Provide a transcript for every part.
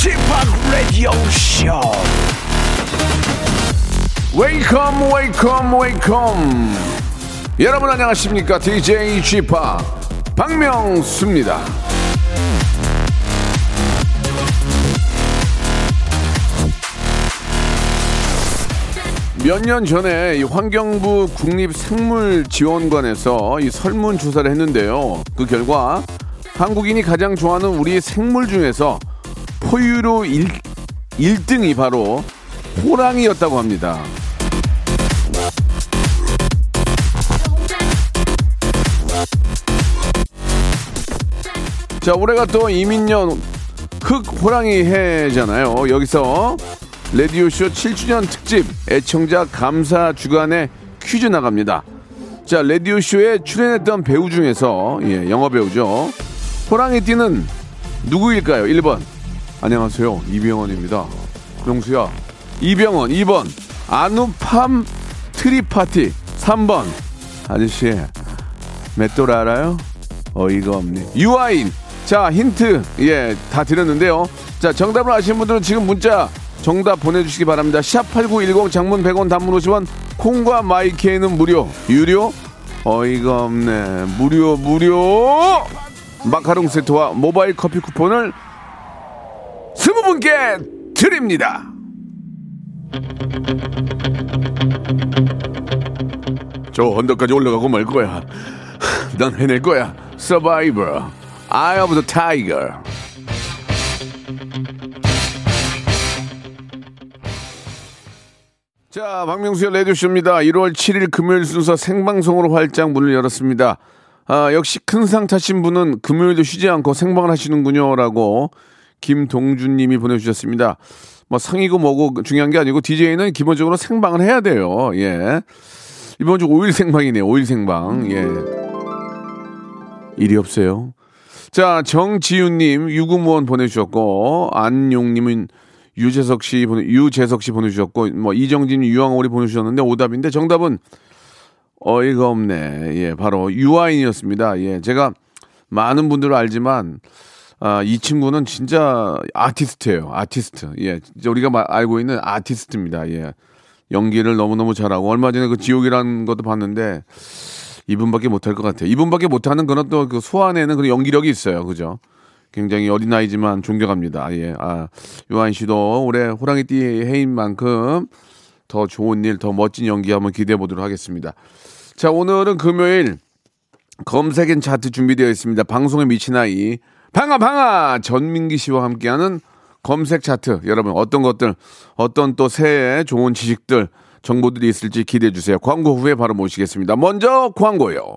p Radio Show. Welcome, welcome, welcome. 여러분 안녕하십니까? DJ p 박명수입니다. 몇 년 전에 이 환경부 국립생물지원관에서 이 설문조사를 했는데요. 그 결과 한국인이 가장 좋아하는 우리 생물 중에서 포유류 1, 1등이 바로 호랑이였다고 합니다. 자, 올해가 또 이민년 흑 호랑이 해잖아요. 여기서 레디오쇼 7주년 특집 애청자 감사 주간에 퀴즈 나갑니다. 자, 라디오쇼에 출연했던 배우 중에서, 예, 영화 배우죠. 호랑이 띠는 누구일까요? 1번. 안녕하세요. 이병헌입니다. 명수야. 이병헌. 2번. 아누팜 트리파티. 3번. 아저씨. 맷돌 알아요? 어이가 없네. 유아인. 자, 힌트. 예, 다 드렸는데요. 자, 정답을 아시는 분들은 지금 문자 정답 보내주시기 바랍니다. 샵8910 장문 100원 단문 50원 콩과 마이케이는 무료. 유료? 어이가 없네. 무료, 무료! 마카롱 세트와 모바일 커피 쿠폰을 분께 드립니다. 저 언덕까지 올라가고 말 거야. 난 해낼 거야. Survivor. Eye of the Tiger. 자, 박명수의 라디오쇼입니다. 1월 7일 금요일 순서 생방송으로 활짝 문을 열었습니다. 아, 역시 큰 상 타신 분은 금요일도 쉬지 않고 생방을 하시는군요. 라고 김동준 님이 보내주셨습니다. 뭐 상이고 뭐고 중요한 게 아니고 DJ는 기본적으로 생방을 해야 돼요. 예. 이번 주 5일 생방이네요. 5일 생방. 예. 일이 없어요. 자, 정지윤님, 유구무원 보내주셨고, 안용님은 유재석 씨 보내, 유재석 씨 보내주셨고, 뭐, 이정진, 유황오리 보내주셨는데, 오답인데, 정답은 어이가 없네. 예, 바로 유아인이었습니다. 예, 제가 많은 분들을 알지만, 아, 이 친구는 진짜 아티스트예요. 아티스트. 예, 우리가 마- 알고 있는 아티스트입니다. 예. 연기를 너무너무 잘하고, 얼마 전에 그 지옥이라는 것도 봤는데, 이분밖에 못할 것 같아요. 이분밖에 못하는 그런 또 그 소환에는 그런 연기력이 있어요. 그죠? 굉장히 어린 나이지만 존경합니다. 예. 아, 유한 씨도 올해 호랑이띠 해인 만큼 더 좋은 일, 더 멋진 연기 한번 기대해 보도록 하겠습니다. 자, 오늘은 금요일 검색엔 차트 준비되어 있습니다. 방송에 미친 아이. 방아, 방아! 전민기 씨와 함께하는 검색 차트. 여러분, 어떤 것들, 어떤 또 새해 좋은 지식들, 정보들이 있을지 기대해 주세요. 광고 후에 바로 모시겠습니다. 먼저 광고요.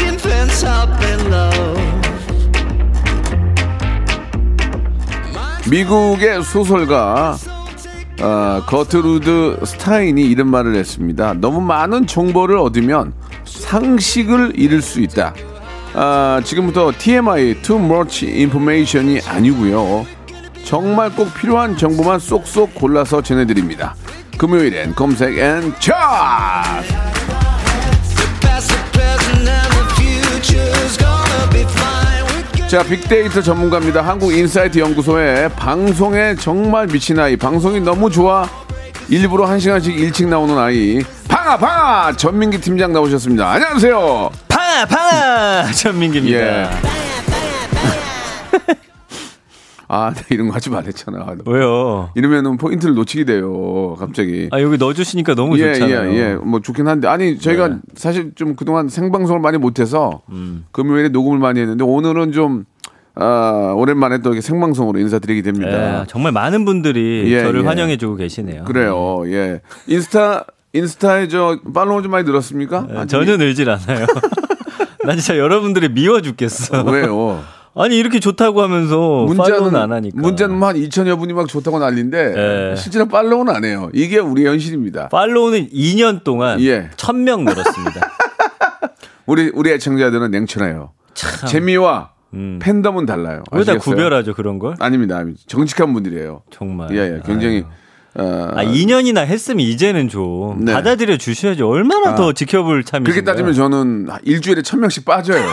flashing fence hopping low. 미국의 소설가 어, 거트루드 스타인이 이런 말을 했습니다. 너무 많은 정보를 얻으면 상식을 잃을 수 있다. 아, 지금부터 TMI, too much information이 아니고요. 정말 꼭 필요한 정보만 쏙쏙 골라서 전해드립니다. 금요일엔 검색 N 차트! 자, 빅데이터 전문가입니다. 한국인사이트 연구소의 방송에 정말 미친 아이. 방송이 너무 좋아. 일부러 한 시간씩 일찍 나오는 아이. 방아, 방아! 전민기 팀장 나오셨습니다. 안녕하세요. 방아 방아 전민기입니다. 예. 아, 나 이런 거 하지 말랬잖아. 왜요? 이러면은 포인트를 놓치게 돼요. 갑자기. 아 여기 넣어주시니까 너무 예, 좋잖아요. 예, 예. 뭐 좋긴 한데. 아니, 저희가 네. 사실 좀 그동안 생방송을 많이 못해서 음. 금요일에 녹음을 많이 했는데 오늘은 좀 아, 오랜만에 또 이렇게 생방송으로 인사드리게 됩니다. 예, 정말 많은 분들이 예, 저를 예. 환영해주고 계시네요. 그래요. 예. 인스타 인스타에 저 팔로우 좀 많이 늘었습니까? 예, 전혀 늘질 않아요. 난 진짜 여러분들이 미워 죽겠어. 왜요? 아니 이렇게 좋다고 하면서 팔로우는 안 하니까. 문자는 한 2천여 분이 막 좋다고 난리인데 예. 실제로 팔로우는 안 해요. 이게 우리 현실입니다. 팔로우는 2년 동안 예. 1000명 늘었습니다. 우리 우리 애청자들은 냉철해요. 재미와 팬덤은 달라요. 왜 다? 구별하죠 그런 걸? 아닙니다. 아닙니다. 정직한 분들이에요. 정말. 예, 예. 굉장히 어, 아, 2년이나 했으면 이제는 좀 네. 받아들여 주셔야죠. 얼마나 더 지켜볼 참이 그렇게 따지면 저는 일주일에 천 명씩 빠져요.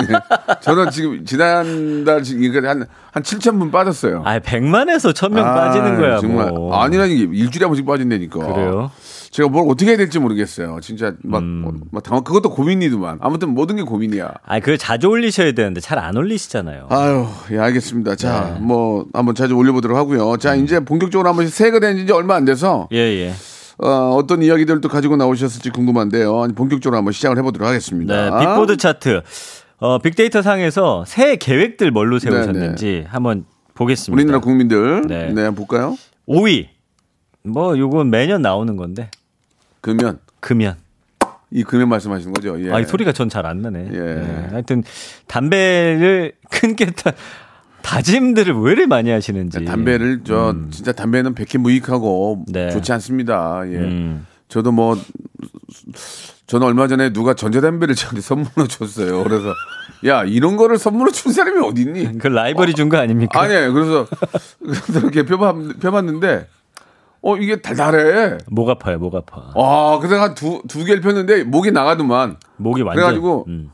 저는 지금 지난달 지금 한한 7천 분 빠졌어요. 아, 100만에서 1000명 아, 빠지는 거야 정말 뭐. 아니라니 이게 일주일에 한 번씩 빠진다니까. 그래요? 제가 뭘 어떻게 해야 될지 모르겠어요. 진짜 막, 음. 막 당황. 그것도 고민이더만. 아무튼 모든 게 고민이야. 아, 그걸 자주 올리셔야 되는데 잘 안 올리시잖아요. 아유, 예, 알겠습니다. 자, 네. 뭐 한번 자주 올려보도록 하고요. 자, 음. 이제 본격적으로 한번 새해가 된 지 얼마 안 돼서 예, 예. 어, 어떤 이야기들도 가지고 나오셨을지 궁금한데요. 본격적으로 한번 시작을 해보도록 하겠습니다. 네, 빅보드 차트. 어, 빅데이터 상에서 새해 계획들 뭘로 세우셨는지 한번 보겠습니다. 네, 우리나라 국민들 네. 네, 볼까요? 5위. 뭐 요건 매년 나오는 건데. 금연. 금연. 이 금연 말씀하시는 거죠? 예. 아, 이 소리가 전 잘 안 나네. 예. 네, 하여튼 담배를 끊게 다 다짐들을 왜 이렇게 많이 하시는지. 담배를 저 진짜 담배는 백해 무익하고 네. 좋지 않습니다. 예. 음. 저도 뭐 저는 얼마 전에 누가 전자담배를 저한테 선물로 줬어요. 그래서 야 이런 거를 선물로 준 사람이 어디 있니? 그 라이벌이 준 거 아닙니까? 아니에요. 그래서 그래서 이렇게 펴봤, 펴봤는데 어 이게 달달해. 목 아파요, 목 아파. 아 그래서 한두두 개를 폈는데 목이 나가더만 목이 완전. 그래가지고 음.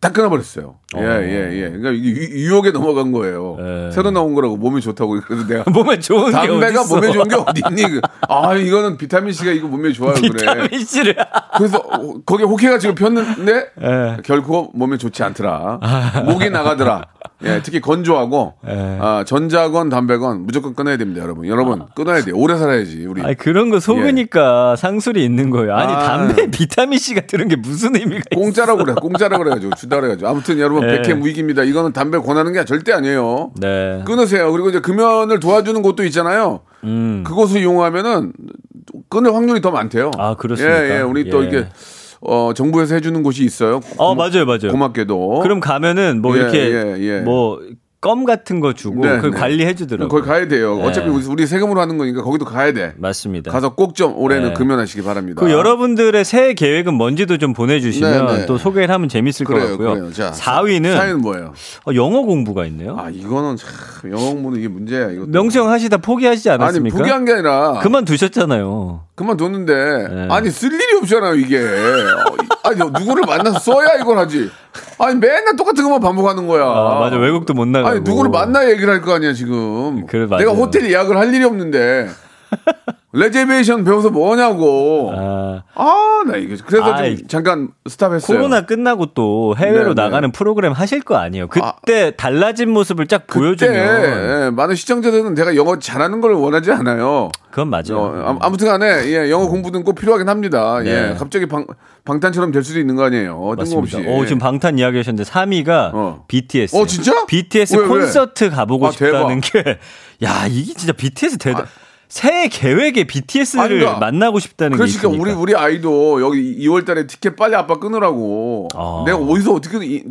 다 끊어버렸어요. 예, 예, 예. 그러니까 이게 유- 유혹에 넘어간 거예요. 예. 새로 나온 거라고 몸에 좋다고. 그래서 내가 몸에 좋은 게 담배가. 몸에 좋은 게 어디 있니? 그, 아, 이거는 비타민 C가 이거 몸에 좋아요. 그래. 비타민 C를. 그래서 어, 거기에 호케가 지금 폈는데 예. 결코 몸에 좋지 않더라. 목이 나가더라. 예, 특히 건조하고 예. 아, 전자건 담배건 무조건 끊어야 됩니다, 여러분. 여러분 끊어야 돼요. 오래 살아야지 우리. 아니 그런 거 속으니까 상술이 있는 거예요. 아니 아. 담배 비타민 C가 들은 게 무슨 의미가 있어? 공짜라고 그래, 공짜라고 그래가지고 주다 그래가지고 아무튼 여러분 예. 백해 무익입니다. 이거는 담배 권하는 게 절대 아니에요. 네. 끊으세요. 그리고 이제 금연을 도와주는 곳도 있잖아요. 음. 그곳을 이용하면은 끊을 확률이 더 많대요. 아, 그렇습니까? 예, 예. 우리 또 예. 이게 어 정부에서 해주는 곳이 있어요. 어 고마- 맞아요, 맞아요. 고맙게도. 그럼 가면은 뭐 예, 이렇게 예, 예. 뭐 껌 같은 거 주고 네, 그걸 네. 관리해 주더라고요. 거기 가야 돼요. 네. 어차피 우리, 세금으로 하는 거니까 거기도 가야 돼. 맞습니다. 가서 꼭 좀 올해는 네. 금연하시기 바랍니다. 그 여러분들의 새해 계획은 뭔지도 좀 보내주시면 네, 네. 또 소개를 하면 재밌을 그래요, 것 같고요. 그래요. 자, 4위는 사위는 뭐예요? 영어 공부가 있네요. 아 이거는 참 영어 공부는 이게 문제야. 이거 명수형 하시다 포기하시지 아니 않았습니까? 포기한 게 아니라 그만 두셨잖아요. 그만뒀는데 네. 아니 쓸 일이 없잖아요 이게 어, 아니 누구를 만나서 써야 이걸 하지 아니 맨날 똑같은 것만 반복하는 거야 아, 맞아. 외국도 못 나가고. 아니 누구를 만나야 얘기를 할 거 아니야 지금 그래, 맞아요. 내가 호텔 예약을 할 일이 없는데 레제베이션 배워서 뭐냐고 아, 아 나 이게 그래서 아이, 좀 잠깐 스탑했어요 코로나 끝나고 또 해외로 네, 네. 나가는 프로그램 하실 거 아니에요. 그때 달라진 모습을 쫙 보여주면 예, 많은 시청자들은 제가 영어 잘하는 걸 원하지 않아요 그건 맞아요. 어, 아- 아무튼 간에 예, 영어 공부는 꼭 필요하긴 합니다. 네. 예, 갑자기 방, 방탄처럼 될 수도 있는 거 아니에요. 뜬금없이. 맞습니다. 어, 지금 방탄 이야기 하셨는데 3위가 어. BTS. 어, 진짜? BTS 왜, 왜? 콘서트 가보고 아, 싶다는 게, 야, 이게 진짜 BTS 대단. 아. 새해 계획에 BTS를 아니, 그러니까 만나고 싶다는 게 그러니까 있으니까. 우리 우리 아이도 여기 2월 달에 티켓 빨리 아빠 끊으라고. 아. 내가 어디서 어떻게 이-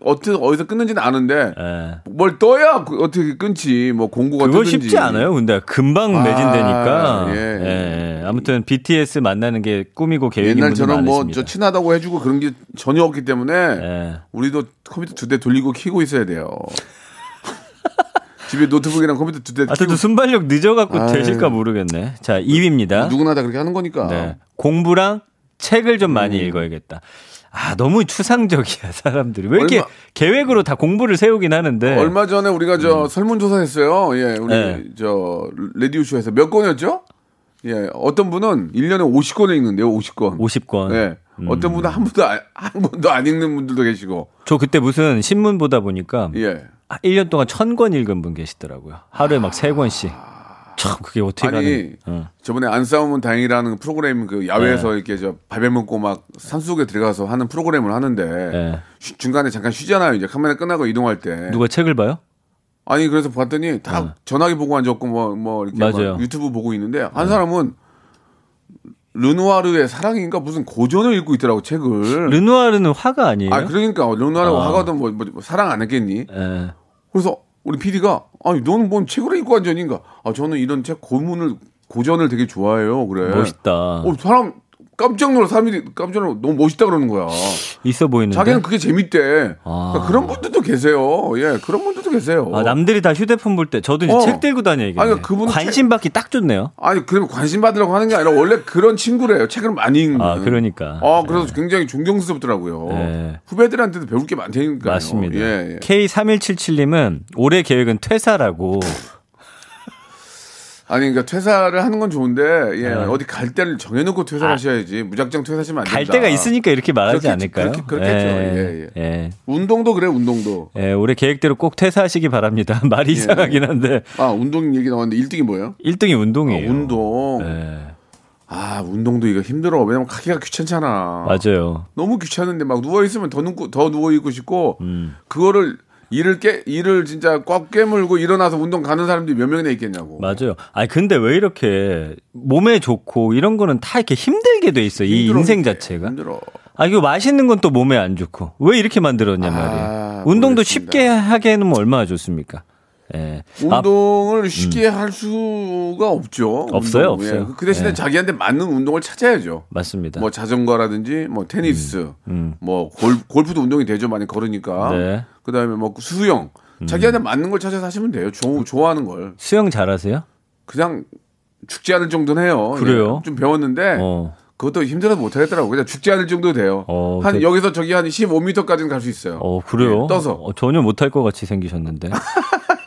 어떻게 어디서 끊는지는 아는데 예. 뭘 떠야 그- 어떻게 끊지. 뭐 공구가 그거 뜨든지. 쉽지 않아요. 근데 금방 아, 매진되니까. 예. 예. 아무튼 BTS 만나는 게 꿈이고 계획인 옛날처럼 뭐 많으십니다. 저 친하다고 해주고 그런 게 전혀 없기 때문에 예. 우리도 컴퓨터 두 대 돌리고 키고 있어야 돼요. 집에 노트북이랑 컴퓨터 두 대 아, 또 순발력 늦어갖고 아유. 되실까 모르겠네. 자, 2위입니다. 누구나 다 그렇게 하는 거니까. 네. 공부랑 책을 좀 음. 많이 읽어야겠다. 아, 너무 추상적이야, 사람들이. 왜 이렇게 얼마- 계획으로 다 공부를 세우긴 하는데. 얼마 전에 우리가 저 설문조사 했어요. 예, 우리 네. 저 레디오쇼에서 몇 권이었죠? 예, 어떤 분은 1년에 50권을 읽는데요, 50권. 50권. 예. 어떤 분은 한 번도 안, 한 번도 안 읽는 분들도 계시고. 저 그때 무슨 신문 보다 보니까 예. 아, 1년 동안 1000권 읽은 분 계시더라고요. 하루에 막 3권씩. 참 그게 어떻게 아니? 어. 저번에 안 싸우면 다행이라는 프로그램 그 야외에서 이렇게 저 밥에 먹고 막 산속에 들어가서 하는 프로그램을 하는데 네. 쉬- 중간에 잠깐 쉬잖아요. 이제 카메라 끝나고 이동할 때. 누가 책을 봐요? 아니 그래서 봤더니 다 전화기 보고 앉았고 뭐뭐 이렇게 막 맞아요. 유튜브 보고 있는데 한 사람은 르누아르의 사랑인가 무슨 고전을 읽고 있더라고 책을. 르누아르는 화가 아니에요? 아 그러니까 르누아르 아. 화가도 뭐, 뭐 사랑 안 했겠니? 예. 그래서 우리 PD가 아니 너는 뭔 책을 읽고 앉았니가? 아 저는 이런 책 고문을 고전을 되게 좋아해요. 그래. 멋있다. 어 사람 깜짝 놀라 사람들이 깜짝 놀라 너무 멋있다 그러는 거야. 있어 보이는데. 자기는 그게 재밌대. 아. 그러니까 그런 분들도 계세요. 예, 그런 분들도 계세요. 아, 남들이 다 휴대폰 볼 때 저도 이제 어. 책 들고 다녀야겠네. 아니, 그분은 관심 받기 딱 좋네요. 아니 그러면 관심 받으려고 하는 게 아니라 원래 그런 친구래요. 책을 많이 읽는. 아, 그러니까. 아 그래서 굉장히 존경스럽더라고요. 네. 후배들한테도 배울 게 많다니까요. 맞습니다. 예, 예. K3177님은 올해 계획은 퇴사라고. 아니 그러니까 퇴사를 하는 건 좋은데 예, 네. 어디 갈 때를 정해놓고 퇴사를 하셔야지 무작정 퇴사하시면 안갈 됩니다. 데가 있으니까 이렇게 말하지 그렇겠지, 않을까요? 그렇게- 그렇겠죠. 예, 예. 예. 운동도 그래 운동도. 예, 올해 계획대로 꼭 퇴사하시기 바랍니다. 말이 이상하긴 한데. 아 운동 얘기 나왔는데 1등이 뭐예요? 1등이 아, 운동이에요. 운동. 예, 아 운동도 이거 힘들어. 왜냐면 가기가 귀찮잖아. 맞아요. 너무 귀찮은데 막 누워 있으면 더 누고 더 누워 있고 싶고 음. 그거를 일을 깨 일을 진짜 꽉 깨물고 일어나서 운동 가는 사람들이 몇 명이나 있겠냐고. 맞아요. 아니, 근데 왜 이렇게 몸에 좋고 이런 거는 다 이렇게 힘들게 돼 있어. 이 인생. 자체가. 힘들어. 아, 이거 맛있는 건 또 몸에 안 좋고. 왜 이렇게 만들었냐 말이에요. 아, 운동도 모르겠습니다. 쉽게 하게 해놓으면 얼마나 좋습니까? 예. 아, 운동을 쉽게 할 수가 없죠. 없어요, 운동. 예. 없어요. 그 대신에 예. 자기한테 맞는 운동을 찾아야죠. 맞습니다. 뭐 자전거라든지 뭐 테니스, 음. 뭐 골, 골프도 운동이 되죠. 많이 걸으니까. 네. 그다음에 뭐 수영. 자기한테 맞는 걸 찾아서 하시면 돼요. 조, 좋아하는 걸. 수영 잘하세요? 그냥 죽지 않을 정도는 해요. 그래요? 예, 좀 배웠는데 어. 그것도 힘들어서 못 하겠더라고. 그냥 죽지 않을 정도 돼요. 어, 한 그- 여기서 저기 한 15m까지는 갈 수 있어요. 어, 그래요? 예, 떠서. 어, 전혀 못할 것 같이 생기셨는데.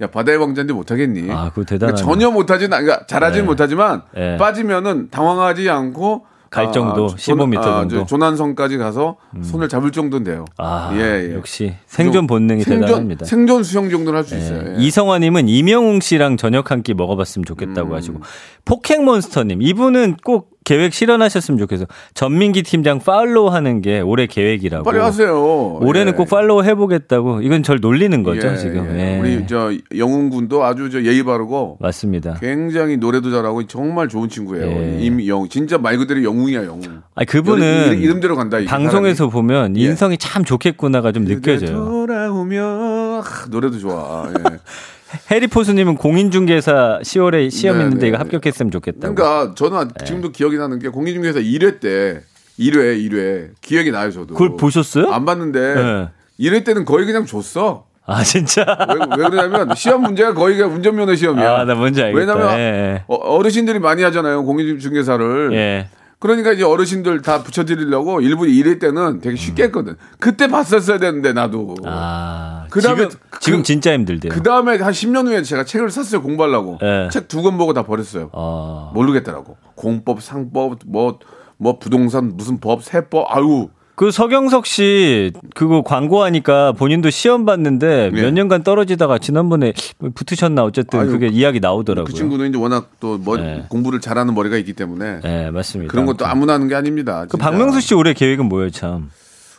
야 바다의 왕자인데 못 하겠니? 아, 그거 대단하네. 전혀 않- 그러니까 잘하지는 네. 못하지만 네. 빠지면은 당황하지 않고 갈 정도, 15m 아, 정도. 음. 저 조난성까지 가서 손을 잡을 정도는 돼요. 아, 예, 예. 역시 생존 본능이 생존, 대단합니다. 생존 수영 정도는 할 수 있어요. 예. 예. 이성화님은 이명웅 씨랑 저녁 한 끼 먹어봤으면 음. 좋겠다고 하시고 포켓몬스터님 이분은 꼭 계획 실현하셨으면 좋겠어요. 전민기 팀장 팔로우 하는 게 올해 계획이라고. 빨리 하세요. 올해는 예. 꼭 팔로우 해보겠다고. 이건 절 놀리는 거죠 예, 지금. 예. 예. 우리 저 영웅 군도 아주 저 예의 바르고 맞습니다. 굉장히 노래도 잘하고 정말 좋은 친구예요. 예. 임영 진짜 말 그대로 영웅이야 영웅. 아 그분은 이름, 이름대로 간다. 방송에서 보면 예. 인성이 참 좋겠구나가 좀 사람이. 느껴져요. 돌아오면 하, 노래도 좋아. 예. 해리포스님은 공인중개사 10월에 시험 네, 있는데 네, 이거 네. 합격했으면 좋겠다고. 그러니까 저는 예. 아직 지금도 기억이 나는 게 공인중개사 1회 때 1회 1회 기억이 나요 저도. 그걸 보셨어요? 안 봤는데 네. 1회 때는 거의 그냥 줬어. 아 진짜. 왜, 왜 그러냐면 시험 문제가 거의 운전면허 시험이야. 아, 나 뭔지 알겠다. 왜냐면 예, 어, 어르신들이 많이 하잖아요 공인중개사를. 예. 그러니까 이제 어르신들 다 붙여드리려고 일부 1회 때는 되게 쉽게 했거든. 그때 봤었어야 되는데 나도. 아. 그다음에 지금, 지금 그- 진짜 힘들대요. 그 다음에 한 10년 후에 제가 책을 샀어요 공부하려고. 예. 책두 권 보고 다 버렸어요. 어. 모르겠더라고. 공법, 상법, 뭐, 뭐 부동산 무슨 법, 세법, 아유. 그 서경석 씨 그거 광고하니까 본인도 시험 봤는데 예. 몇 년간 떨어지다가 지난번에 붙으셨나 어쨌든 아유, 그게 이야기 나오더라고요. 그 친구는 이제 워낙 또 뭐, 네. 공부를 잘하는 머리가 있기 때문에 네, 맞습니다. 그런 것도 아무나 하는 게 아닙니다. 그 진짜. 박명수 씨 올해 계획은 뭐예요, 참?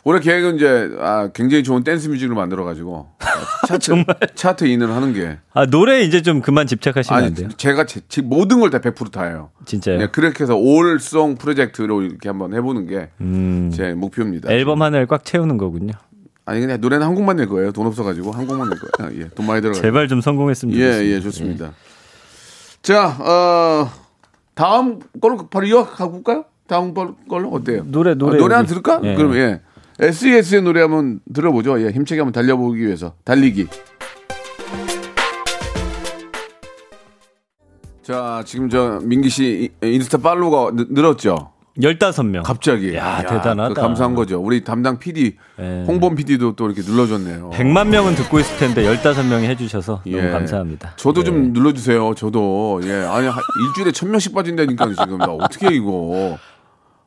올해 계획은 이제 아, 굉장히 좋은 댄스 뮤직을 만들어가지고 차트, 차트 인을 하는 게 아, 노래 이제 좀 그만 집착하시면 안 아니 돼요. 제가 제, 제 모든 걸 다 100% 다해요. 진짜요? 네, 그렇게 해서 올송 프로젝트로 이렇게 한번 해보는 게제 음, 목표입니다. 앨범 하나를 꽉 채우는 거군요. 아니 그냥 노래는 한 곡만 낼 거예요. 돈 없어가지고 한 곡만 낼 거예요. 아, 예, 돈 많이 들어가요. 제발 좀 성공했으면 예, 좋겠습니다. 예, 좋습니다. 자, 어, 다음 걸로 바로 이어가고 볼까요? 다음 걸- 걸로 어때요? 노래, 노래 아, 노래 한. 들을까? 예. 그럼 예. SES의 노래 한번 들어보죠. 예, 힘차게 한번 달려보기 위해서 달리기. 자, 지금 저 민기 씨 이- 인스타 팔로우가 느- 늘었죠. 15명. 갑자기. 야, 대단하다. 그 감사한 거죠. 우리 담당 PD, 예. 홍범 PD도 또 이렇게 눌러줬네요. 100만 명은 듣고 있을 텐데 15명이 해주셔서 너무 예. 감사합니다. 저도 예. 좀 눌러주세요. 저도 예 아니 한 일주일에 천 명씩 빠진다니까 지금 나 어떻게 해, 이거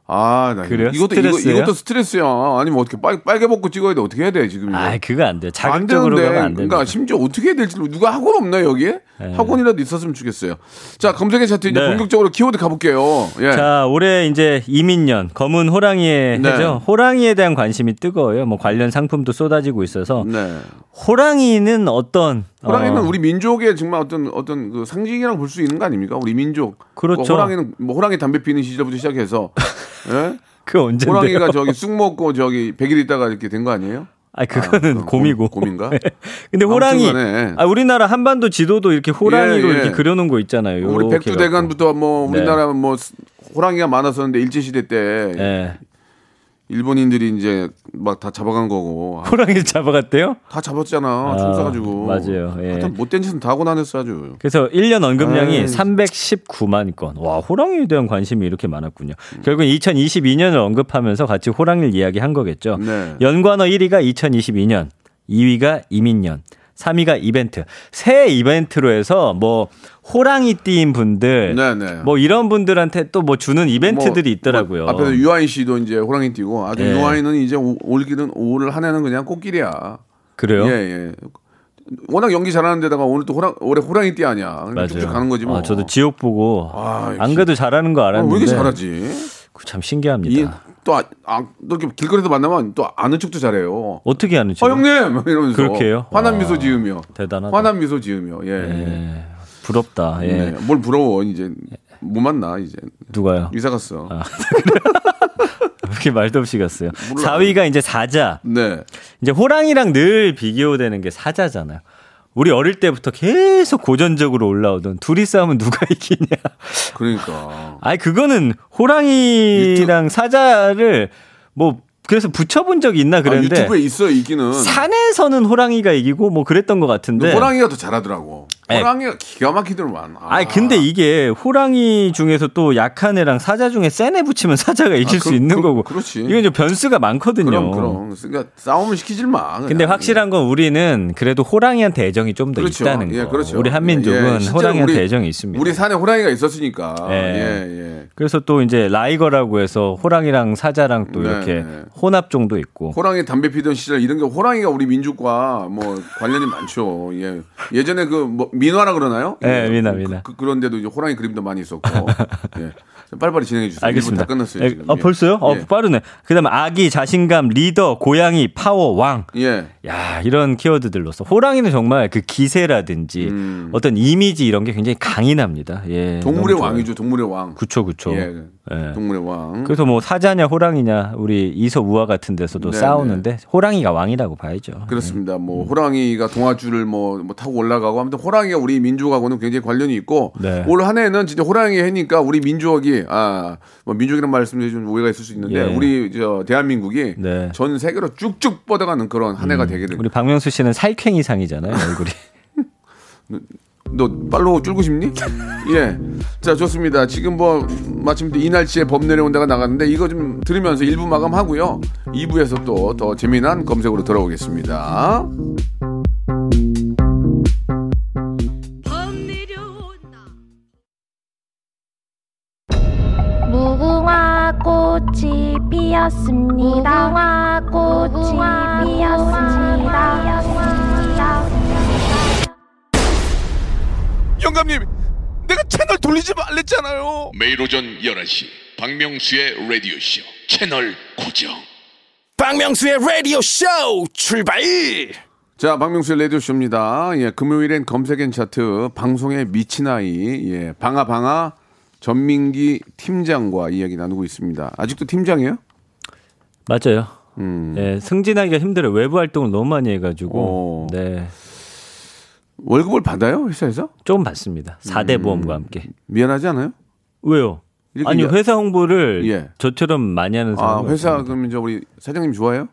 아, 나 그래요? 이것도 이거, 스트레스예요? 이것도 스트레스야. 아니면 어떻게 빨, 빨개 벗고 찍어야 돼? 어떻게 해야 돼 지금? 이거? 아, 그거 안. 안 자극적으로 되는데. 가면 안. 그러니까 심지어 어떻게 해야 될지 누가 학원 없나요 여기에? 학원이라도 있었으면 좋겠어요. 자 검색의 차트 이제 네. 본격적으로 키워드 가볼게요. 예. 자, 올해 이제 이민년 검은 호랑이의 네. 해죠. 호랑이에 대한 관심이 뜨거워요. 뭐 관련 상품도 쏟아지고 있어서 네. 호랑이는 어떤 호랑이는 어, 우리 민족의 정말 어떤 어떤 그 상징이라고 볼 수 있는 거 아닙니까? 우리 민족. 그렇죠. 그 호랑이는 뭐 호랑이 담배 피는 시절부터 시작해서 예? 그 언제 호랑이가 저기 쑥 먹고 저기 100일 있다가 이렇게 된 거 아니에요? 아, 그거는 아, 곰이고. 곰- 곰인가? 근데 호랑이. 아, 우리나라 한반도 지도도 이렇게 호랑이로 예, 예. 이렇게 그려놓은 거 있잖아요. 우리 백두대간부터 뭐 네. 우리나라 뭐 스- 호랑이가 많았었는데 일제 시대 때. 예. 일본인들이 이제 막 다 잡아간 거고 아, 호랑이 잡아갔대요? 다 잡았잖아. 총 아, 쏴가지고. 맞아요. 예. 하여튼 못된 짓은 다 하고 나녔어 아주. 그래서 1년 언급량이 아이. 319만 건. 와, 호랑이에 대한 관심이 이렇게 많았군요. 음. 결국 2022년을 언급하면서 같이 호랑이를 이야기한 거겠죠. 네. 연관어 1위가 2022년, 2위가 이민년, 3위가 이벤트. 새 이벤트로 해서 뭐 호랑이 띠인 분들 네네. 뭐 이런 분들한테 또 뭐 주는 이벤트들이 뭐, 있더라고요. 뭐 앞에서 유아인 씨도 이제 호랑이 띄고 아주 예. 유아인은 이제 오- 올길은 올 한 해는 그냥 꽃길이야. 그래요? 예 예. 워낙 연기 잘하는 데다가 오늘 또 호랑 올해 호랑이 띠 아니야. 그냥 쭉쭉 가는 거지 뭐. 아, 저도 지옥 보고 아, 안. 그래도 잘하는 거 아, 알았는데 왜 이렇게 잘하지? 참 신기합니다. 이또 아, 아, 또 이렇게 길거리에서 만나면 또 아는 척도 잘해요. 어떻게 하는 어 형님 이러면서 그렇게 해요? 환한 와, 미소 지으며 대단하다. 환한 미소 지으며 예. 예, 부럽다. 예. 네. 뭘 부러워 이제 못 만나 이제 누가요? 이사 갔어. 아. 그렇게 말도 없이 갔어요. 몰라. 4위가 이제 사자. 네. 이제 호랑이랑 늘 비교되는 게 사자잖아요. 우리 어릴 때부터 계속 고전적으로 올라오던 둘이 싸우면 누가 이기냐. 그러니까 아니 그거는 호랑이랑 사자를 뭐 그래서 붙여본 적이 있나 아, 그랬는데 유튜브에 있어 있기는. 산에서는 호랑이가 이기고 뭐 그랬던 것 같은데. 호랑이가 더 잘하더라고. 네. 호랑이가 기가 막히더만. 아. 아니 근데 이게 호랑이 중에서 또 약한 애랑 사자 중에 센 애 붙이면 사자가 이길 아, 수 그- 있는 그- 거고. 그렇지. 이건 이제 변수가 많거든요. 그럼 그럼. 그러니까 싸움을 시키질 마. 그냥. 근데 확실한 건 우리는 그래도 호랑이한테 애정이 좀더 그렇죠. 있다는 거. 예, 그렇죠. 우리 한민족은 예, 예. 호랑이한테 우리- 애정이 있습니다. 우리 산에 호랑이가 있었으니까. 예. 예, 예. 그래서 또 이제 라이거라고 해서 호랑이랑 사자랑 또 네, 이렇게 네. 혼합종도 있고. 호랑이 담배 피던 시절 이런 게 호랑이가 우리 민족과 뭐 관련이 많죠. 예. 예전에 그뭐 민화라 그러나요? 예, 민화, 민화. 그, 런데도 이제 호랑이 그림도 많이 있었고. 예. 빨리빨리 진행해 주세요. 알겠습니다. 끝났어요. 예, 지금. 아, 예. 벌써요? 어, 예. 빠르네. 그다음에 아기, 자신감, 리더, 고양이, 파워, 왕. 예. 야, 이런 키워드들로서 호랑이는 정말 그 기세라든지 어떤 이미지 이런 게 굉장히 강인합니다. 예. 음. 동물의. 왕이죠. 동물의 왕. 그쵸, 그쵸. 예. 예. 동물의 왕. 그래서 뭐 사자냐 호랑이냐 우리 이솝 우화 같은 데서도 네, 싸우는데 호랑이가 왕이라고 봐야죠. 그렇습니다. 뭐 호랑이가 동아줄을 뭐, 뭐 타고 올라가고 아무튼 호랑이 가 우리 민족하고는 굉장히 관련이 있고 네. 올한 해는 진짜 호랑이 해니까 우리 민족이 아 뭐 민족이라는 말씀에 좀 오해가 있을 수 있는데 예. 우리 저 대한민국이 네. 전 세계로 쭉쭉 뻗어가는 그런 한 해가 되게 됩니다. 우리 박명수 씨는 살쾡이상이잖아요 얼굴이. 너 팔로우 줄고 싶니? 예. 자, 좋습니다. 지금 뭐, 마침 또 이 날씨에 법 내려온다가 나갔는데 이거 좀 들으면서 1부 마감하고요. 2부에서 또 더 재미난 검색으로 돌아오겠습니다. 꽃이 피었습니다. 무궁화 꽃이 피었습니다. 영감님, 내가 채널 돌리지 말랬잖아요. 매일 오전 11시 박명수의 라디오 쇼 채널 고정 박명수의 라디오 쇼 출발 자, 박명수의 라디오 쇼입니다. 예, 금요일엔 검색엔 차트, 방송에 미친 아이, 예, 방아 방아 전민기 팀장과 이야기 나누고 있습니다. 아직도 팀장이에요? 맞아요. 음. 네, 승진하기가 힘들어요. 외부 활동을 너무 많이 해가지고. 어. 네. 월급을 받아요? 회사에서? 조금 받습니다. 4대 보험과 함께. 미안하지 않아요? 왜요? 아니, 이제- 회사 홍보를 예. 저처럼 많이 하는 아, 사람이 회사 없습니다. 그러면 저 우리 사장님 좋아해요?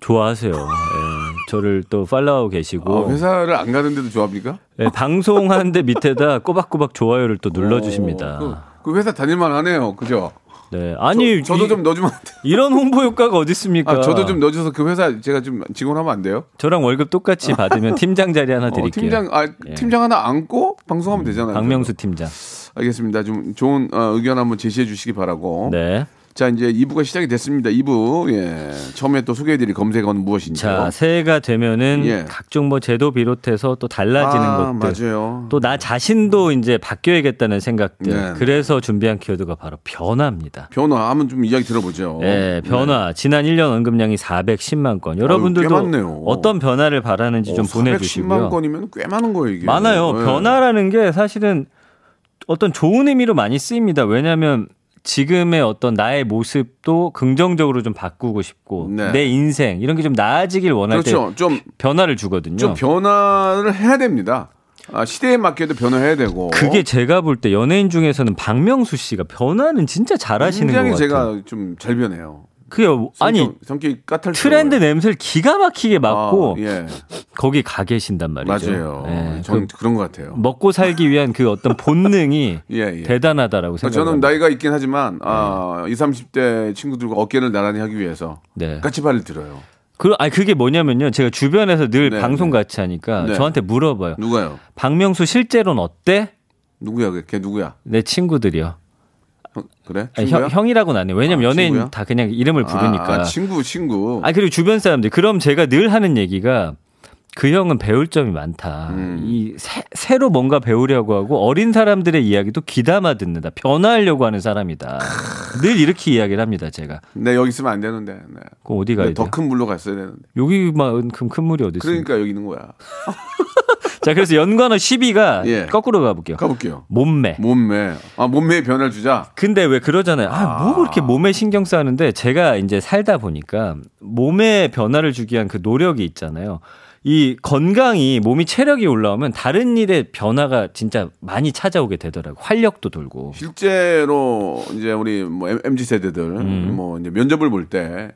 좋아하세요. 예, 저를 또 팔로우하고 계시고. 아, 회사를 안 가는데도 좋아합니까? 예, 방송하는데 밑에다 꼬박꼬박 좋아요를 또 눌러주십니다. 그, 그 회사 다닐만 하네요. 그죠? 네. 아니, 저, 도 이- 좀 넣어주면 안 돼요? 이런 홍보 효과가 어디 있습니까? 아, 저도 좀 넣어줘서 그 회사 제가 좀 직원하면 안 돼요? 저랑 월급 똑같이 받으면 팀장 자리 하나 어, 드릴게요. 팀장, 아, 예. 팀장 하나 안고 방송하면 되잖아요. 박명수 팀장. 알겠습니다. 좀 좋은 어, 의견 한번 제시해 주시기 바라고. 네. 자, 이제 2부가 시작이 됐습니다. 2부. 예. 처음에 또 소개해드릴 검색어는 무엇인지. 자, 새해가 되면은 예. 각종 뭐 제도 비롯해서 또 달라지는 아, 것들. 맞아요. 또나 자신도 이제 바뀌어야겠다는 생각들. 네. 그래서 준비한 키워드가 바로 변화입니다. 변화 한번 좀 이야기 들어보죠. 네, 변화. 지난 1년 언급량이 410만 건. 여러분들도 꽤 많네요. 어떤 변화를 바라는지 좀 어, 410만 보내주시고요. 건이면 꽤 많은 거예요, 이게. 많아요. 네. 변화라는 게 사실은 어떤 좋은 의미로 많이 쓰입니다. 왜냐하면 지금의 어떤 나의 모습도 긍정적으로 좀 바꾸고 싶고 네. 내 인생 이런 게 좀 나아지길 원할 그렇죠. 때 좀, 변화를 주거든요. 좀 변화를 해야 됩니다. 아, 시대에 맞게도 변화해야 되고. 그게 제가 볼 때 연예인 중에서는 박명수 씨가 변화는 진짜 잘하시는 것 굉장히 같아요. 제가 좀 잘 변해요. 그게 아니 성격, 트렌드 냄새를 기가 막히게 맡고 아, 예. 거기 가 계신단 말이죠. 맞아요. 예, 전그 그런 것 같아요. 먹고 살기 위한 그 어떤 본능이 예, 예. 대단하다라고 생각합니다. 저는 나이가 있긴 하지만 아, 20, 30대 친구들과 어깨를 나란히 하기 위해서 네. 까치발을 들어요. 그, 아니, 그게 뭐냐면요. 제가 주변에서 늘 네, 방송 네. 같이 하니까 네. 저한테 물어봐요. 누가요? 박명수 실제로는 어때? 누구야? 걔? 걔 누구야? 내 친구들이요. 형, 그래? 아니? 형, 형이라고는 안 해요. 왜냐면 아, 연예인 친구야? 다 그냥 이름을 부르니까. 아, 아, 친구, 친구. 아 그리고 주변 사람들 그럼 제가 늘 하는 얘기가 그 형은 배울 점이 많다. 음. 이 새, 새로 뭔가 배우려고 하고 어린 사람들의 이야기도 귀담아 듣는다. 변화하려고 하는 사람이다. 늘 이렇게 이야기를 합니다. 제가. 네, 여기 있으면 안 되는데. 네. 그럼 어디 가야 돼요? 더큰 물로 갔어야 되는데. 여기만큼 큰 물이 어디 있습니까? 그러니까 여기 있는 거야. 자 그래서 연관어 12가 예. 거꾸로 가볼게요. 가볼게요. 몸매. 몸매. 아, 몸매에 변화를 주자. 근데 왜 그러잖아요. 아, 뭐 그렇게 몸에 신경 쓰는데 제가 이제 살다 보니까 몸에 변화를 주기 위한 그 노력이 있잖아요. 이 건강이 몸이 체력이 올라오면 다른 일에 변화가 진짜 많이 찾아오게 되더라고. 활력도 돌고. 실제로 이제 우리 뭐 MZ 세대들 음. 뭐 이제 면접을 볼때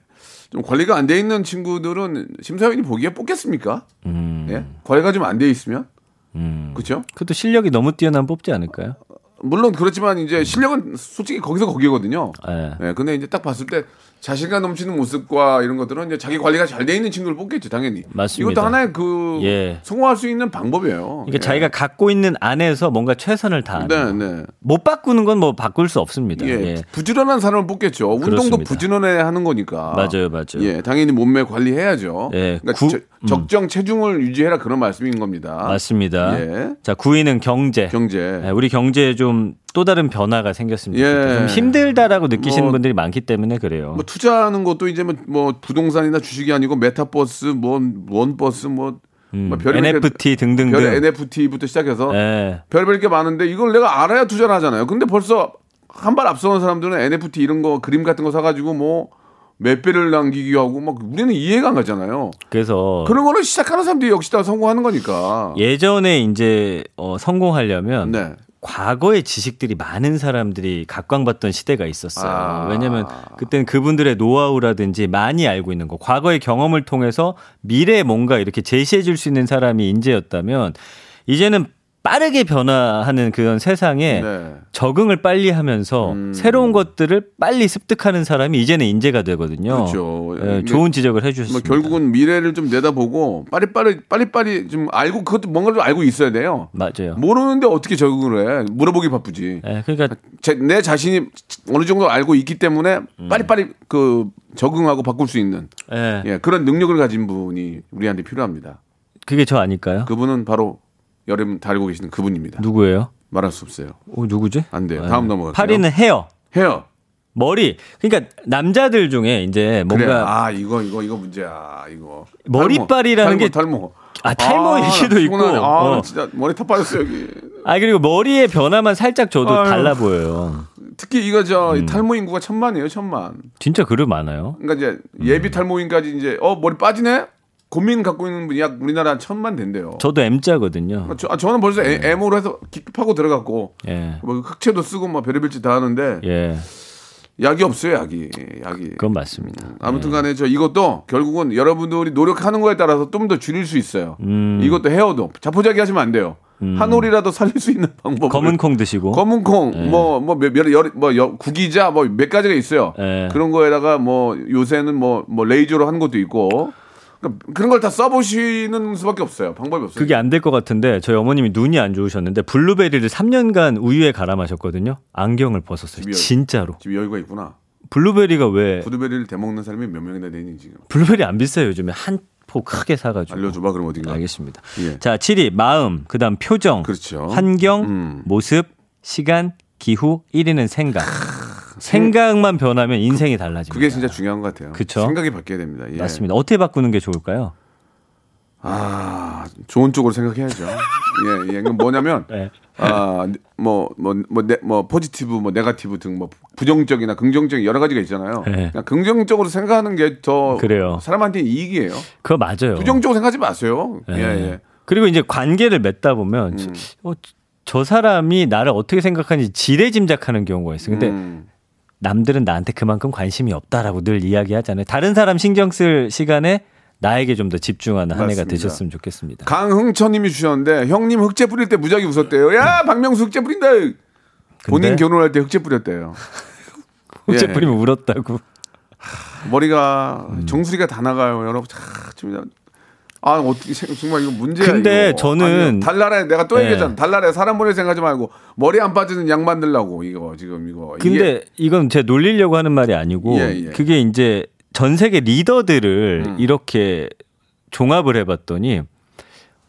좀 관리가 안 돼 있는 친구들은 심사위원이 보기에 뽑겠습니까? 음. 예? 관리가 좀 안 돼 있으면 음. 그렇죠? 그것도 실력이 너무 뛰어나면 뽑지 않을까요? 물론 그렇지만 이제 실력은 솔직히 거기서 거기거든요. 예. 예, 근데 이제 딱 봤을 때 자신감 넘치는 모습과 이런 것들은 이제 자기 관리가 잘 돼 있는 친구를 뽑겠죠, 당연히. 맞습니다. 이것도 하나의 그 예. 성공할 수 있는 방법이에요. 그러니까 예. 자기가 갖고 있는 안에서 뭔가 최선을 다하는. 네, 거. 네. 못 바꾸는 건 뭐 바꿀 수 없습니다. 예. 예. 부지런한 사람을 뽑겠죠. 운동도 그렇습니다. 부지런해야 하는 거니까. 맞아요, 맞아요. 예, 당연히 몸매 관리해야죠. 예, 그러니까 구- 저- 적정 체중을 유지해라 그런 말씀인 겁니다. 맞습니다. 예. 자, 9위는 경제. 경제. 네, 우리 경제에 좀또 다른 변화가 생겼습니다. 예. 좀 힘들다라고 느끼시는 뭐- 분들이 많기 때문에 그래요. 뭐 투자하는 것도 이제 뭐, 뭐 부동산이나 주식이 아니고 메타버스, 뭐 원버스, 뭐, 뭐 별의별 게- NFT 등등등. 별 NFT부터 시작해서 예. 별별 게 많은데 이걸 내가 알아야 투자를 하잖아요. 근데 벌써 한 발 앞서는 사람들은 NFT 이런 거 그림 같은 거 사가지고 뭐 몇 배를 남기기 하고 막 우리는 이해가 안 가잖아요. 그래서 그런 거를 시작하는 사람들이 역시 다 성공하는 거니까. 예전에 이제 어, 성공하려면 네. 과거의 지식들이 많은 사람들이 각광받던 시대가 있었어요. 아. 왜냐하면 그때는 그분들의 노하우라든지 많이 알고 있는 거, 과거의 경험을 통해서 미래에 뭔가 이렇게 제시해 줄 수 있는 사람이 인재였다면 이제는 빠르게 변화하는 그런 세상에 네. 적응을 빨리 하면서 음. 새로운 것들을 빨리 습득하는 사람이 이제는 인재가 되거든요. 그렇죠. 예, 이게 좋은 지적을 뭐 해주셨습니다. 결국은 미래를 좀 내다보고 빨리빨리 빨리빨리 좀 알고 그것도 뭔가를 좀 알고 있어야 돼요. 맞아요. 모르는데 어떻게 적응을 해? 물어보기 바쁘지. 예, 그러니까 제- 내 자신이 어느 정도 알고 있기 때문에 음. 빨리빨리 그 적응하고 바꿀 수 있는 예, 예, 그런 능력을 가진 분이 우리한테 필요합니다. 그게 저 아닐까요? 그분은 바로 다 알고 계시는 그분입니다. 누구예요? 말할 수 없어요. 어, 누구지? 안 돼요. 다음 넘어갈게요. 8위는 헤어. 헤어. 머리. 그러니까 남자들 중에 이제 뭔가 그래. 아 이거 이거 이거 문제야. 이거 머리빨이라는 탈모, 게- 탈모. 아, 탈모 나 얘기도 있고. 피곤하네. 아 어. 진짜 머리 다 빠졌어 여기. 아 그리고 머리의 변화만 살짝 줘도 아유. 달라 보여요. 특히 이거 저 음. 탈모 인구가 천만이에요 천만. 진짜 그릇 많아요. 그러니까 이제 음. 예비 탈모인까지 이제 어 머리 빠지네. 고민 갖고 있는 분이 약 우리나라 한 천만 된대요. 저도 M자거든요. 저, 아, 저는 벌써 애- M으로 해서 기급하고 들어갔고 예. 뭐 흑채도 쓰고 뭐 별의별 짓 다 하는데 예. 약이 없어요 약이 약이. 그건 맞습니다. 아무튼 간에 저 이것도 결국은 여러분들이 노력하는 거에 따라서 좀 더 줄일 수 있어요. 음. 이것도 헤어도 자포자기 하시면 안 돼요. 한 올이라도 살릴 수 있는 방법. 검은 콩 드시고. 검은 콩, 뭐, 뭐, 몇, 몇, 여, 뭐, 여, 구기자, 뭐, 몇 가지가 있어요. 예. 그런 거에다가 뭐, 요새는 뭐, 뭐, 레이저로 하는 것도 있고. 그러니까 그런 걸 다 써보시는 수밖에 없어요. 방법이 없어요. 그게 안 될 것 같은데 저희 어머님이 눈이 안 좋으셨는데 블루베리를 3년간 우유에 갈아 마셨거든요. 안경을 벗었어요. 집이요? 진짜로. 집에 여유가 있구나. 블루베리가 왜 블루베리를 대먹는 사람이 몇 명이나 되니 지금? 블루베리 안 비싸요 요즘에 한 포 크게 사가지고. 알려줘봐 그럼 어딘가. 알겠습니다. 예. 자 7위 마음, 그다음 표정, 그렇죠. 환경, 음. 모습, 시간, 기후, 1위는 생각. 생각만 변하면 인생이 달라집니다. 그게 진짜 중요한 것 같아요. 그쵸? 생각이 바뀌어야 됩니다. 예. 맞습니다. 어떻게 바꾸는 게 좋을까요? 아 좋은 쪽으로 생각해야죠. 예, 예. 그건 뭐냐면 네. 아 뭐 뭐뭐뭐 포지티브 뭐 네가티브 등 뭐 부정적이나 긍정적인 여러 가지가 있잖아요. 네. 그냥 긍정적으로 생각하는 게더 그래요. 사람한테 이익이에요. 그거 맞아요. 부정적으로 생각하지 마세요. 예. 예, 예. 그리고 이제 관계를 맺다 보면 음. 어, 저 사람이 나를 어떻게 생각하는지 지레짐작하는 경우가 있어요. 근데 음. 남들은 나한테 그만큼 관심이 없다라고 늘 이야기하잖아요. 다른 사람 신경 쓸 시간에 나에게 좀 더 집중하는 한 해가. 되셨으면 좋겠습니다. 강흥천님이 주셨는데 형님 흑제 뿌릴 때 무지하게 웃었대요. 야 박명수 흑제 뿌린다. 본인? 결혼할 때 흑제 뿌렸대요. 혹시 예. 뿌리면 울었다고. 머리가 음. 정수리가 다 나가요, 여러분. 참, 좀, 아 어떻게 생- 정말 이거 문제야. 근데 이거. 저는- 아니요, 달나라에 내가 또 네. 얘기했잖아. 달나라에 사람 머리 생각하지 말고 머리 안 빠지는 약 만들라고 이거 지금 이거. 근데 이건 제가 놀리려고 하는 말이 아니고 예, 예. 그게 이제 전 세계 리더들을 음. 이렇게 종합을 해봤더니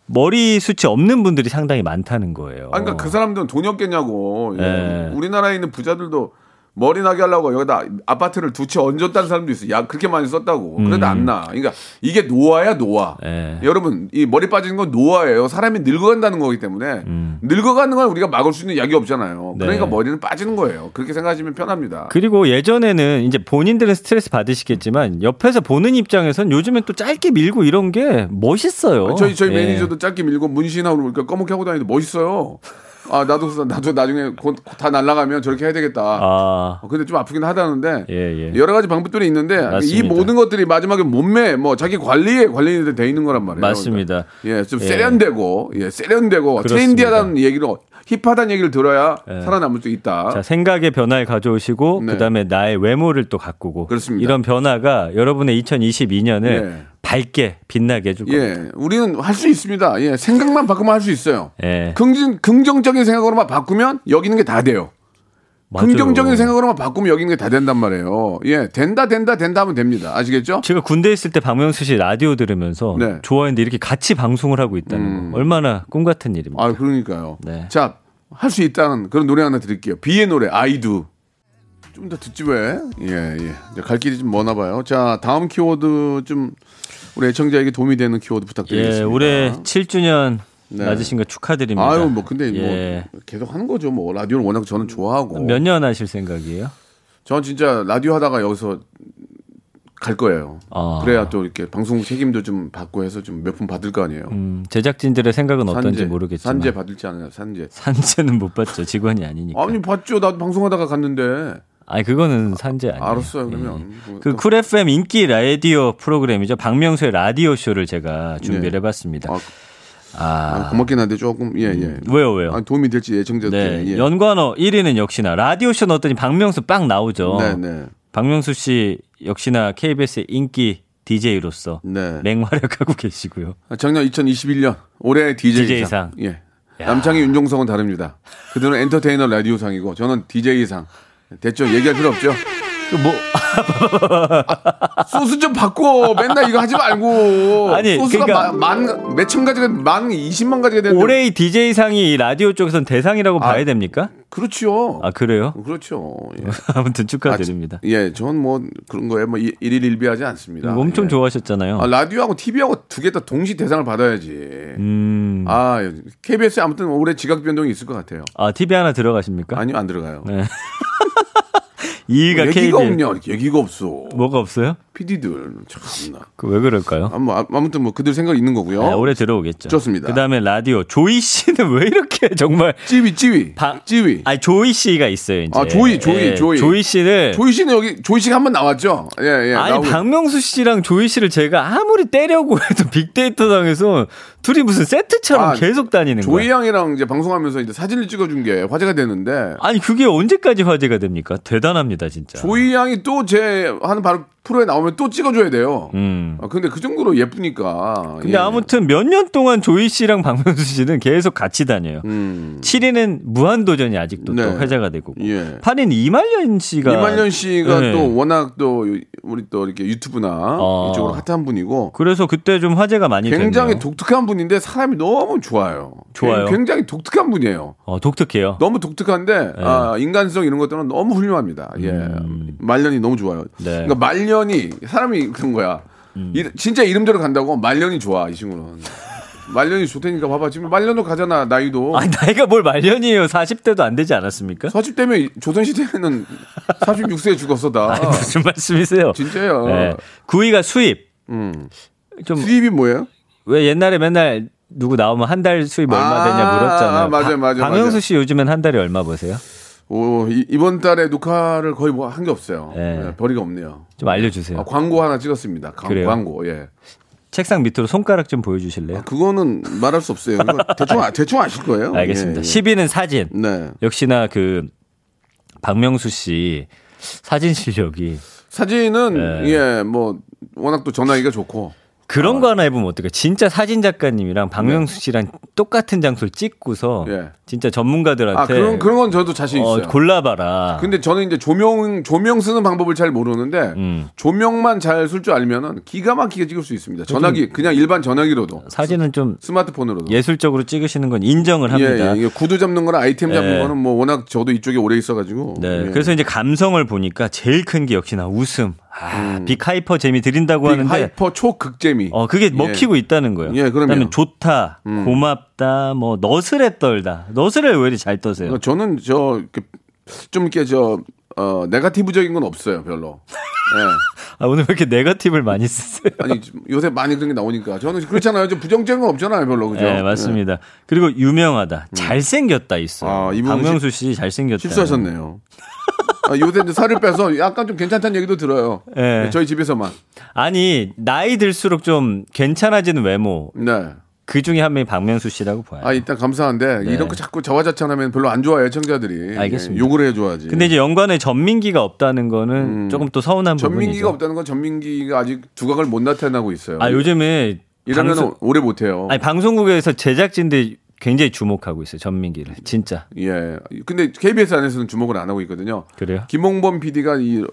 머리 숱이 없는 분들이 상당히 많다는 거예요. 아, 그러니까 그 사람들은 돈이 없겠냐고. 예. 네. 우리나라에 있는 부자들도 머리 나게 하려고 여기다 아파트를 두 채 얹었다는 사람도 있어. 야 그렇게 많이 썼다고. 그래도 안 나. 그러니까 이게 노화야 노화. 음. 예. 여러분 이 머리 빠지는 건 노화예요. 사람이 늙어간다는 거기 때문에 늙어가는 건 우리가 막을 수 있는 약이 없잖아요. 음. 네. 그러니까 머리는 빠지는 거예요. 그렇게 생각하시면 편합니다. 그리고 예전에는 이제 본인들은 스트레스 받으시겠지만 옆에서 보는 입장에선 요즘엔 또 짧게 밀고 이런 게 멋있어요. 저희 저희 예. 매니저도 짧게 밀고 문신하고 이렇게 검게 하고 다니는데 멋있어요. 아 나도 나도 나중에 곧 다 날라가면 저렇게 해야 되겠다. 아, 어, 근데 좀 아프긴 하다는데 예, 예. 여러 가지 방법들이 있는데 이 맞습니다. 모든 것들이 마지막에 몸매 뭐 자기 관리에 관련이 돼 있는 거란 말이에요. 맞습니다. 그러니까 예, 좀 예. 세련되고 예, 세련되고 그렇습니다. 트렌디하다는 얘기를 힙하다는 얘기를 들어야 예. 살아남을 수 있다. 자, 생각의 변화를 가져오시고 네. 그다음에 나의 외모를 또 가꾸고 그렇습니다. 이런 변화가 여러분의 2022년을 예. 밝게 빛나게 해줄 겁니다. 예, 우리는 할 수 있습니다. 예, 생각만 바꾸면 할 수 있어요. 예. 긍정, 긍정적인 생각으로만 바꾸면 여기 있는 게 다 돼요. 맞아요. 긍정적인 생각으로만 바꾸면 여기 있는 게 다 된단 말이에요. 예, 된다, 된다, 된다 하면 됩니다. 아시겠죠? 제가 군대 에 있을 때 박명수 씨 라디오 들으면서 네. 좋아했는데 이렇게 같이 방송을 하고 있다는 음. 거 얼마나 꿈 같은 일입니까? 아, 그러니까요. 네. 자, 할 수 있다는 그런 노래 하나 드릴게요. 비의 노래, 아이두. 좀 더 듣지 왜? 예, 예. 갈 길이 좀 머나 봐요. 자, 다음 키워드 좀 우리 애청자에게 도움이 되는 키워드 부탁드리겠습니다. 예, 올해 7주년 네. 맞으신 거 축하드립니다. 아유, 뭐 근데 예. 뭐 계속 하는 거죠. 뭐 라디오를 워낙 저는 좋아하고. 몇 년 하실 생각이에요? 전 진짜 라디오 하다가 여기서 갈 거예요. 아. 그래야 또 이렇게 방송 책임도 좀 받고 해서 좀 몇 푼 받을 거 아니에요. 음, 제작진들의 생각은 어떤지 모르겠지만 산재 받을지 않아요. 산재. 산재는 못 받죠. 직원이 아니니까. 아니 봤죠. 나도 방송하다가 갔는데. 아니 그거는 산재 아니에요. 알았어요. 그러면 뭐그 또- 쿨 FM 인기 라디오 프로그램이죠. 박명수의 라디오 쇼를 제가 준비를 네. 해봤습니다. 아, 아, 아, 고맙긴 한데 조금 예 예. 왜요, 왜요? 아, 도움이 될지 예청자들. 네, 예. 연관어 1위는 역시나 라디오 쇼 넣었더니 박명수 빵 나오죠. 네, 네. 박명수 씨 역시나 KBS의 인기 DJ로서 네. 맹활약하고 계시고요. 작년 2021년 올해 DJ, DJ 상. 상. 예. 남창희 윤종성은 다릅니다. 그들은 엔터테이너 라디오상이고 저는 DJ상. 됐죠? 얘기할 필요 없죠? 그뭐 소스 좀 바꿔. 맨날 이거 하지 말고. 아니, 소스가 그러니까- 만, 몇천 가지가, 만, 이십만 가지가 되는데. 올해의 DJ 상이 라디오 쪽에선 대상이라고 아, 봐야 됩니까? 그렇죠. 아 그래요? 그렇죠. 예. 아무튼 축하드립니다. 아, 예, 전뭐 그런 거에 뭐 일- 일일 일비하지 않습니다. 엄청 예. 좋아하셨잖아요. 아, 라디오하고 TV하고 두 개 다 동시 대상을 받아야지. 음. 아, KBS 에 아무튼 올해 지각 변동이 있을 것 같아요. 아, TV 하나 들어가십니까? 아니요, 안 들어가요. 네. 2위가 얘기가 KBS. 없냐? 얘기가 없어. 뭐가 없어요? PD들 참나. 그 왜 그럴까요? 아, 뭐, 아, 아무튼 뭐 그들 생각 있는 거고요. 네, 올해 들어오겠죠. 좋습니다. 그다음에 라디오 조이 씨는 왜 이렇게 정말 찌위, 찌위, 바- 찌위. 아니 조이 씨가 있어요, 이제. 아, 조이, 조이, 조이. 조이 씨를 조이 씨는 여기 조이 씨가 한 번 나왔죠? 예, 예. 아니 나오고. 박명수 씨랑 조이 씨를 제가 아무리 때려고 해도 빅데이터 당해서 둘이 무슨 세트처럼 아, 계속 다니는 조이 거야. 양이랑 이제 방송하면서 이제 사진을 찍어준 게 화제가 되는데 아니 그게 언제까지 화제가 됩니까? 대단합니다 진짜. 조이 양이 또 제 하는 바로 프로에 나오면 또 찍어줘야 돼요. 음. 아, 근데 그 정도로 예쁘니까. 근데 예. 아무튼 몇 년 동안 조이 씨랑 박명수 씨는 계속 같이 다녀요. 음. 7위는 무한도전이 아직도 네. 또 회자가 되고. 예. 8위는 이말년 씨가. 이말년 씨가 네. 또 워낙 또 우리 또 이렇게 유튜브나 어. 이쪽으로 핫한 분이고 그래서 그때 좀 화제가 많이 굉장히 됐네요. 독특한 분인데 사람이 너무 좋아요. 좋아요. 굉장히 독특한 분이에요. 어, 독특해요. 너무 독특한데 네. 아, 인간성 이런 것들은 너무 훌륭합니다. 예, 말년이 너무 좋아요. 음. 네. 음. 그러니까 말년 이 사람이 그런 거야. 이- 진짜 이름대로 간다고 말년이 좋아 이 친구는. 말년이 좋다니까 봐봐 지금 말년으로 가잖아 나이도. 아니, 나이가 뭘 말년이에요. 40대도 안 되지 않았습니까? 40대면 조선 시대에는 46세에 죽었어 다. 아니, 무슨 말씀이세요? 진짜요. 네. 9위가 수입. 음. 좀, 수입이 뭐예요? 왜 옛날에 맨날 누구 나오면 한 달 수입 얼마 되냐 아, 물었잖아요. 아, 맞아요, 맞아요, 맞아요. 씨 요즘엔 한 달에 얼마 보세요? 오, 이, 이번 달에 녹화를 거의 뭐 한 게 없어요. 네. 예, 별이가 없네요. 좀 알려주세요. 아, 광고 하나 찍었습니다. 광, 그래요? 광고. 예. 책상 밑으로 손가락 좀 보여주실래요? 아, 그건 말할 수 없어요. 대충 아- 대충 아실 거예요. 알겠습니다. 예, 예. 10위는 사진. 네. 역시나 그 박명수 씨 사진 실력이 사진은 네. 예, 뭐 워낙 또 전화기가 좋고 그런 거 하나 해보면 어떨까? 진짜 사진 작가님이랑 박명수 씨랑 똑같은 장소를 찍고서 네. 예. 진짜 전문가들한테 아, 그런 그런 건 저도 자신 어, 있어요. 골라봐라. 근데 저는 이제 조명 조명 쓰는 방법을 잘 모르는데 음. 조명만 잘 쓸 줄 알면은 기가 막히게 찍을 수 있습니다. 전화기 그냥 일반 전화기로도 사진은 좀 스마트폰으로도. 예술적으로 찍으시는 건 인정을 예, 합니다. 예. 이게 구두 잡는 거나 아이템 잡는 예. 거는 뭐 워낙 저도 이쪽에 오래 있어가지고. 네. 예. 그래서 이제 감성을 보니까 제일 큰 게 역시나 웃음. 아, 빅하이퍼 재미 드린다고 음. big 하는데 hyper 초극재미. 어, 그게 먹히고 있다는 거예요. 예. 음. 다음에 좋다, 고맙다, 뭐 너스레 떨다. 너스레 왜 이리 잘 떠세요? 어, 저는 저, 좀 이렇게 저, 어, 네가티브적인 건 없어요, 별로. 예. 아, 오늘 왜 이렇게 네거티브를 많이 쓰세요? 아니, 요새 많이 그런 게 나오니까. 저는 그렇잖아요. 좀 부정적인 건 없잖아요, 별로. 그죠? 네, 맞습니다. 그리고 유명하다, 잘생겼다 있어요. 음. 아, 이분은 박명수 씨 잘생겼다. 예. 실수하셨네요. 아, 요새 이제 살을 빼서 약간 좀 괜찮다는 얘기도 들어요. 예. 네, 저희 집에서만. 아니 나이 들수록 좀 괜찮아지는 외모 네. 그 중에 한 명이 박명수 씨라고 봐요. 아, 일단 감사한데, 이렇게 자꾸 자화자찬하면 별로 안 좋아해요, 청자들이. 네. 알겠습니다. 예, 욕을 해 줘야지. 근데 이제 연관에 전민기가 없다는 거는 조금 또 서운한 부분이죠. 음. 전민기가 없다는 건 전민기가 아직 두각을 못 나타내고 있어요. 아 요즘에 이러면 방송, 오래 못 해요. 아니 방송국에서 제작진들이 굉장히 주목하고 있어요. 전민기를 진짜 예. 근데 KBS 안에서는 주목을 안 하고 있거든요. 그래요? 김홍범 PD가 이,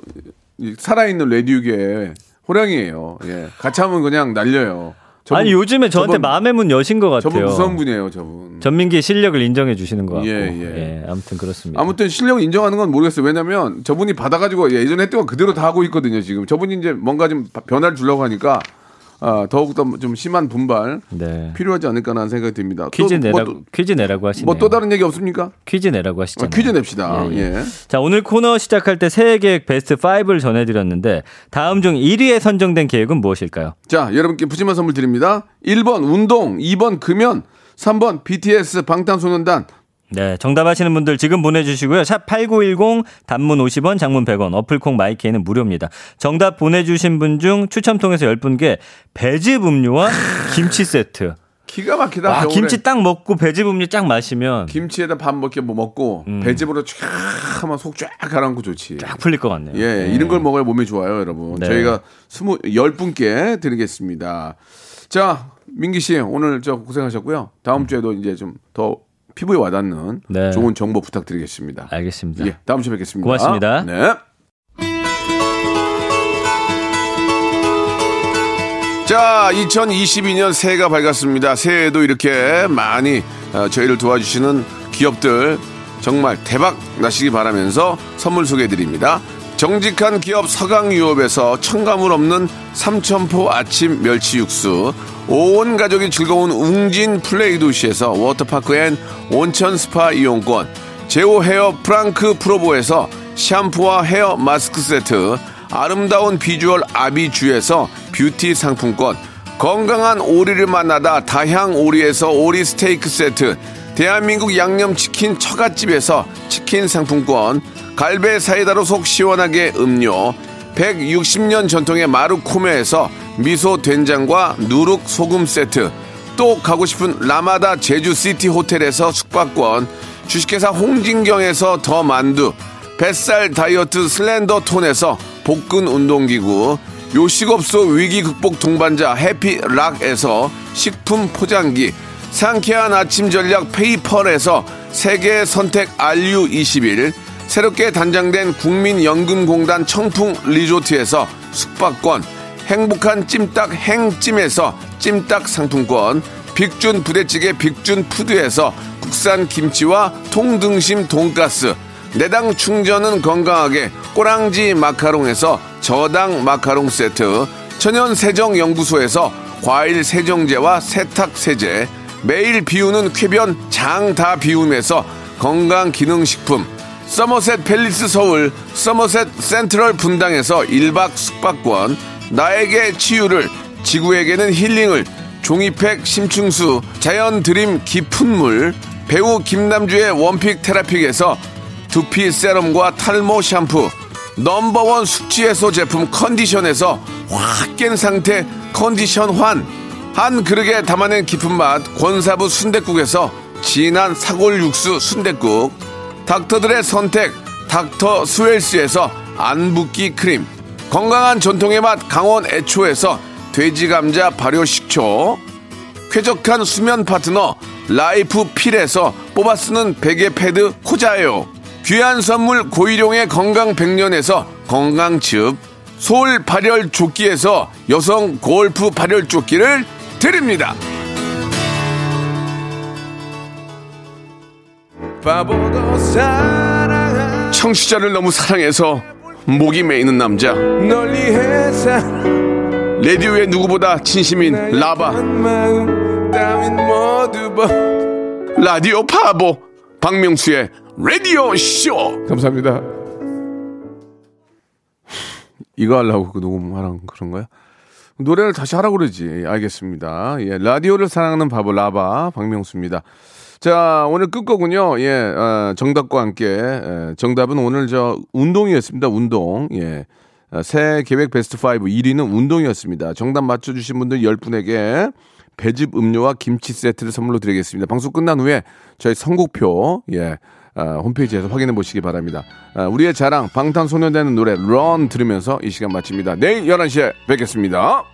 이 살아있는 레디우계 호랑이에요. 예. 같이 하면 그냥 날려요. 저분- 아니 요즘에 저한테 저분- 마음의 문 여신 것 같아요. 저분 무서운 분이에요, 저분. 전민기의 실력을 인정해 주시는 것 같고. 예, 예, 예. 아무튼 그렇습니다. 아무튼 실력 인정하는 건 모르겠어요. 왜냐면 저분이 받아가지고 예전에 했던 거 그대로 다 하고 있거든요, 지금. 저분이 이제 뭔가 좀 변화를 주려고 하니까 아, 더욱더 좀 심한 분발 네. 필요하지 않을까라는 생각이 듭니다. 또 퀴즈 뭐 내라고 또- 퀴즈 내라고 하시네요. 뭐 또 다른 얘기 없습니까? 퀴즈 내라고 아, 하시잖아요. 퀴즈 냅시다. 예, 예. 예. 자, 오늘 코너 시작할 때 새해 계획 베스트 5를 전해드렸는데 다음 중 1위에 선정된 계획은 무엇일까요? 자, 여러분께 푸짐한 선물 드립니다. 1번 운동, 2번 금연, 3번 BTS 방탄소년단. 네, 정답 아시는 분들 지금 보내주시고요. 샵 8910 단문 50원, 장문 100원, 어플콩 마이케이는 무료입니다. 정답 보내주신 분 중 추첨 통해서 10분께 배즙 음료와 김치 세트. 기가 막히다. 와, 겨울에. 김치 딱 먹고 배즙 음료 쫙 마시면 김치에다 밥 먹게 뭐 먹고 배즙으로 쫙 하면 속 쫙 가라앉고 좋지. 음. 쫙 풀릴 것 같네요. 예, 네. 이런 걸 먹어야 몸에 좋아요, 여러분. 네. 저희가 스무 열 분께 드리겠습니다. 자, 민기 씨 오늘 저 고생하셨고요. 다음 주에도 이제 좀 더 피부에 와닿는 네. 좋은 정보 부탁드리겠습니다. 알겠습니다. 예, 다음 주에 뵙겠습니다. 고맙습니다. 네. 자, 2022년 새해가 밝았습니다. 새해에도 이렇게 많이 어, 저희를 도와주시는 기업들 정말 대박 나시기 바라면서 선물 소개해 드립니다. 정직한 기업 서강유업에서 첨가물 없는 삼천포 아침 멸치 육수, 온 가족이 즐거운 웅진 플레이 도시에서 워터파크 and 온천 스파 이용권, 제오 헤어 프랑크 프로보에서 샴푸와 헤어 마스크 세트, 아름다운 비주얼 아비주에서 뷰티 상품권, 건강한 오리를 만나다 다향 오리에서 오리 스테이크 세트, 대한민국 양념치킨 처갓집에서 치킨 상품권, 갈배 사이다로 속 시원하게 음료, 160년 전통의 마루코메에서 미소 된장과 누룩 소금 세트, 또 가고 싶은 라마다 제주시티 호텔에서 숙박권, 주식회사 홍진경에서 더 만두, 뱃살 다이어트 슬렌더 톤에서 복근 운동기구, 요식업소 위기 극복 동반자 해피락에서 식품 포장기, 상쾌한 아침 전략 페이펄에서 세계 선택 RU21, 새롭게 단장된 국민연금공단 청풍 리조트에서 숙박권, 행복한 찜닭 행찜에서 찜닭 상품권, 빅준 부대찌개 빅준 푸드에서 국산 김치와 통등심 돈가스, 내당 충전은 건강하게 꼬랑지 마카롱에서 저당 마카롱 세트, 천연 세정 연구소에서 과일 세정제와 세탁 세제, 매일 비우는 쾌변 장 다 비움에서 건강 기능 식품, 서머셋 팰리스 서울, 서머셋 센트럴 분당에서 1박 숙박권, 나에게 치유를, 지구에게는 힐링을, 종이팩 심층수, 자연 드림 깊은 물, 배우 김남주의 one pick 테라픽에서 두피 세럼과 탈모 샴푸, number one 숙취해소 제품 컨디션에서 확 깬 상태 컨디션 환, 한 그릇에 담아낸 깊은 맛 권사부 순댓국에서 진한 사골 육수 순댓국, 닥터들의 선택 닥터 스웰스에서 안붓기 크림, 건강한 전통의 맛 강원 애초에서 돼지 감자 발효 식초, 쾌적한 수면 파트너 라이프 필에서 뽑아 쓰는 베개 패드 코자요. 귀한 선물 고일용의 건강 백년에서 건강즙, 소울 발열 조끼에서 여성 골프 발열 조끼를 드립니다. 청취자를 너무 사랑해서 목이 메이는 남자. 레디오의 누구보다 진심인 라바. 라디오 파보. 박명수의 라디오 쇼. 감사합니다. 이거 하려고 그 녹음하는 그런 거야? 노래를 다시 하라고 그러지. 예, 알겠습니다. 예, 라디오를 사랑하는 바보 라바 박명수입니다. 자, 오늘 끝거군요. 예, 어, 정답과 함께 예, 정답은 오늘 저 운동이었습니다. 운동. 예. 어, 새 계획 베스트 5 1위는 운동이었습니다. 정답 맞춰주신 분들 10분에게 배즙 음료와 김치 세트를 선물로 드리겠습니다. 방송 끝난 후에 저희 선곡표, 예, 어, 홈페이지에서 확인해 보시기 바랍니다. 어, 우리의 자랑, 방탄소년단의 노래, 런 들으면서 이 시간 마칩니다. 내일 11시에 뵙겠습니다.